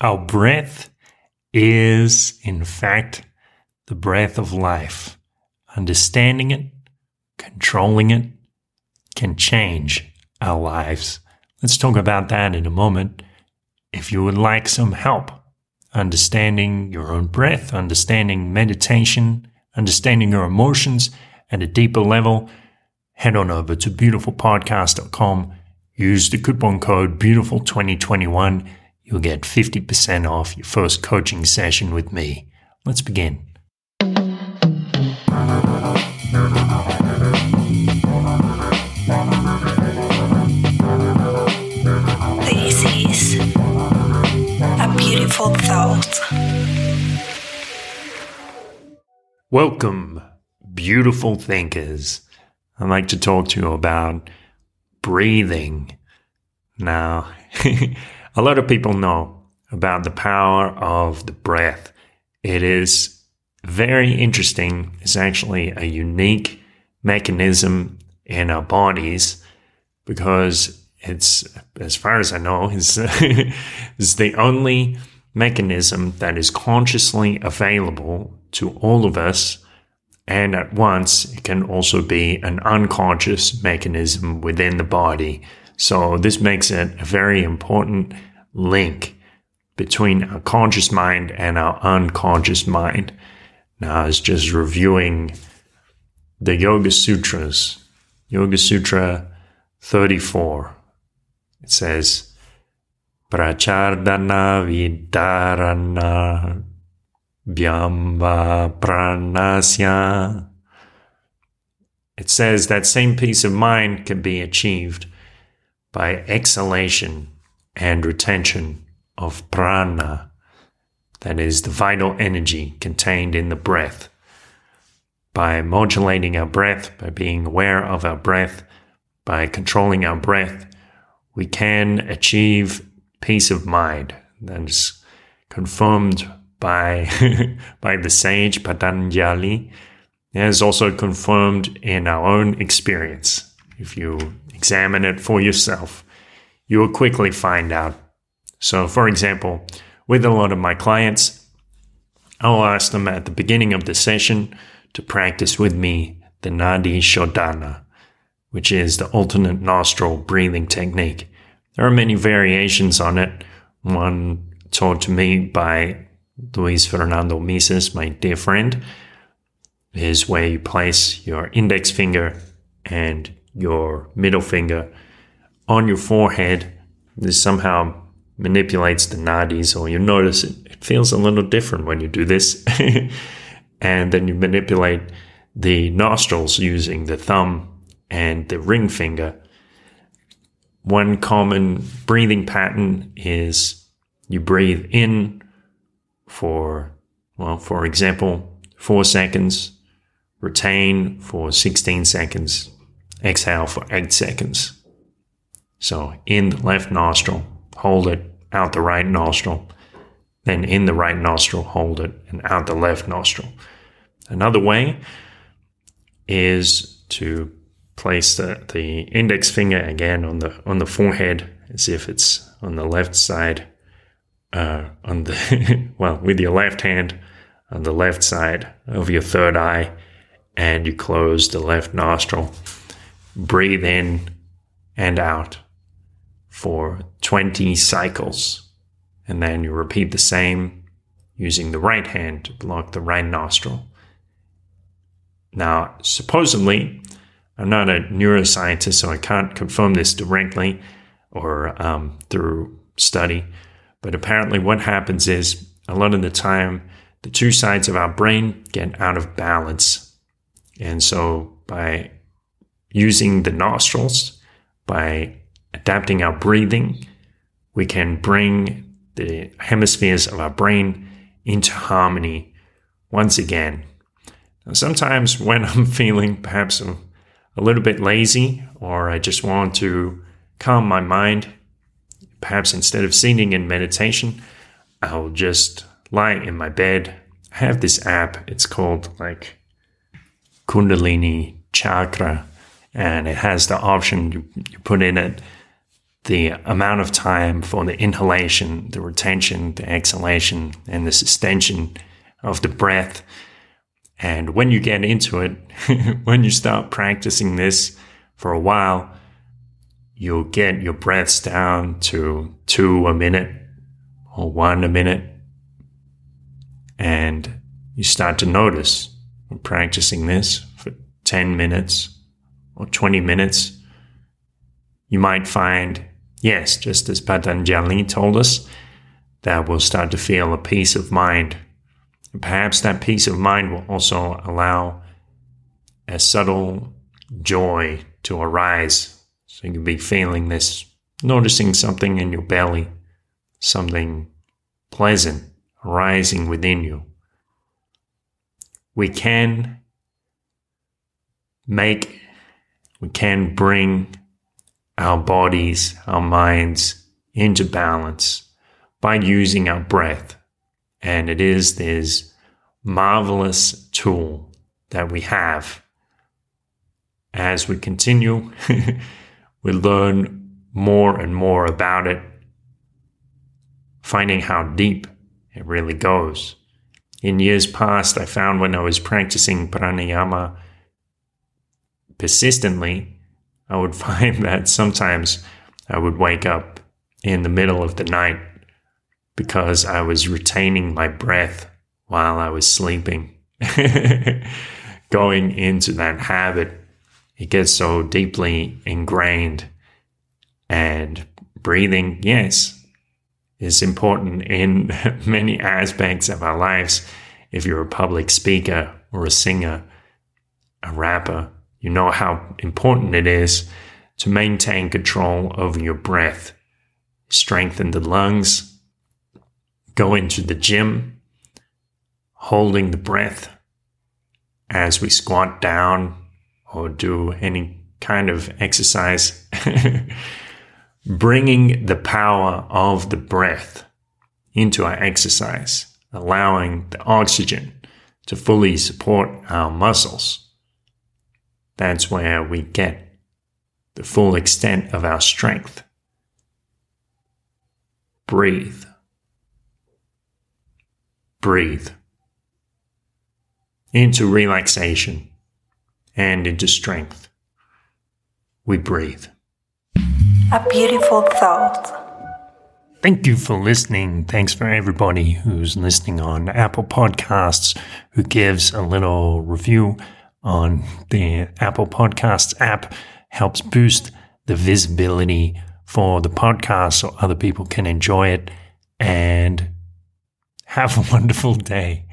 Our breath is, in fact, the breath of life. Understanding it, controlling it, can change our lives. Let's talk about that in a moment. If you would like some help understanding your own breath, understanding meditation, understanding your emotions at a deeper level, head on over to beautifulpodcast.com. Use the coupon code BEAUTIFUL2021. You'll get 50% off your first coaching session with me. Let's begin. This is a beautiful thought. Welcome, beautiful thinkers. I'd like to talk to you about breathing. Now, a lot of people know about the power of the breath. It is very interesting. It's actually a unique mechanism in our bodies because it's, as far as I know, is, the only mechanism that is consciously available to all of us. And at once, it can also be an unconscious mechanism within the body. So this makes it a very important link between our conscious mind and our unconscious mind. Now, I was just reviewing the Yoga Sutras, Yoga Sutra 34. It says, Prachardana Vidarana Vyamba Pranasya. It says that same peace of mind can be achieved by exhalation and retention of prana, that is, the vital energy contained in the breath. By modulating our breath, by being aware of our breath, by controlling our breath, we can achieve peace of mind. That is confirmed by, by the sage Patanjali. It is also confirmed in our own experience. If you examine it for yourself, you will quickly find out. So, for example, with a lot of my clients, I'll ask them at the beginning of the session to practice with me the Nadi Shodhana, which is the alternate nostril breathing technique. There are many variations on it. One taught to me by Luis Fernando Mises, my dear friend, is where you place your index finger and your middle finger on your forehead. This somehow manipulates the nadis, or you notice it, it feels a little different when you do this. and then you manipulate the nostrils using the thumb and the ring finger. One common breathing pattern is you breathe in for, well, for example, four seconds, retain for 16 seconds, exhale for eight seconds. So in the left nostril, hold it out the right nostril, then in the right nostril, hold it and out the left nostril. Another way is to place the, the index finger again on the on the forehead as if it's on the left side uh, on the well with your left hand on the left side of your third eye and you close the left nostril breathe in and out for 20 cycles and then you repeat the same using the right hand to block the right nostril now supposedly i'm not a neuroscientist so i can't confirm this directly or um, through study but apparently, what happens is a lot of the time, the two sides of our brain get out of balance. And so, by using the nostrils, by adapting our breathing, we can bring the hemispheres of our brain into harmony once again. Now, sometimes, when I'm feeling perhaps a, a little bit lazy or I just want to calm my mind, Perhaps instead of sitting in meditation, I'll just lie in my bed. I have this app. It's called like Kundalini Chakra, and it has the option you, you put in it the amount of time for the inhalation, the retention, the exhalation, and the sustention of the breath. And when you get into it, when you start practicing this for a while, you'll get your breaths down to two a minute or one a minute. And you start to notice practicing this for 10 minutes or 20 minutes. You might find, yes, just as Patanjali told us, that we'll start to feel a peace of mind. And perhaps that peace of mind will also allow a subtle joy to arise so you can be feeling this, noticing something in your belly, something pleasant arising within you. We can make, we can bring our bodies, our minds into balance by using our breath. And it is this marvelous tool that we have as we continue we learn more and more about it, finding how deep it really goes. In years past, I found when I was practicing pranayama persistently, I would find that sometimes I would wake up in the middle of the night because I was retaining my breath while I was sleeping. Going into that habit it gets so deeply ingrained. And breathing, yes, is important in many aspects of our lives. If you're a public speaker or a singer, a rapper, you know how important it is to maintain control over your breath, strengthen the lungs, go into the gym, holding the breath as we squat down or do any kind of exercise, bringing the power of the breath into our exercise, allowing the oxygen to fully support our muscles. That's where we get the full extent of our strength. Breathe. Breathe into relaxation and into strength. We breathe. A beautiful thought. Thank you for listening. Thanks for everybody who's listening on Apple Podcasts, who gives a little review on the Apple Podcasts app, helps boost the visibility for the podcast so other people can enjoy it. And have a wonderful day.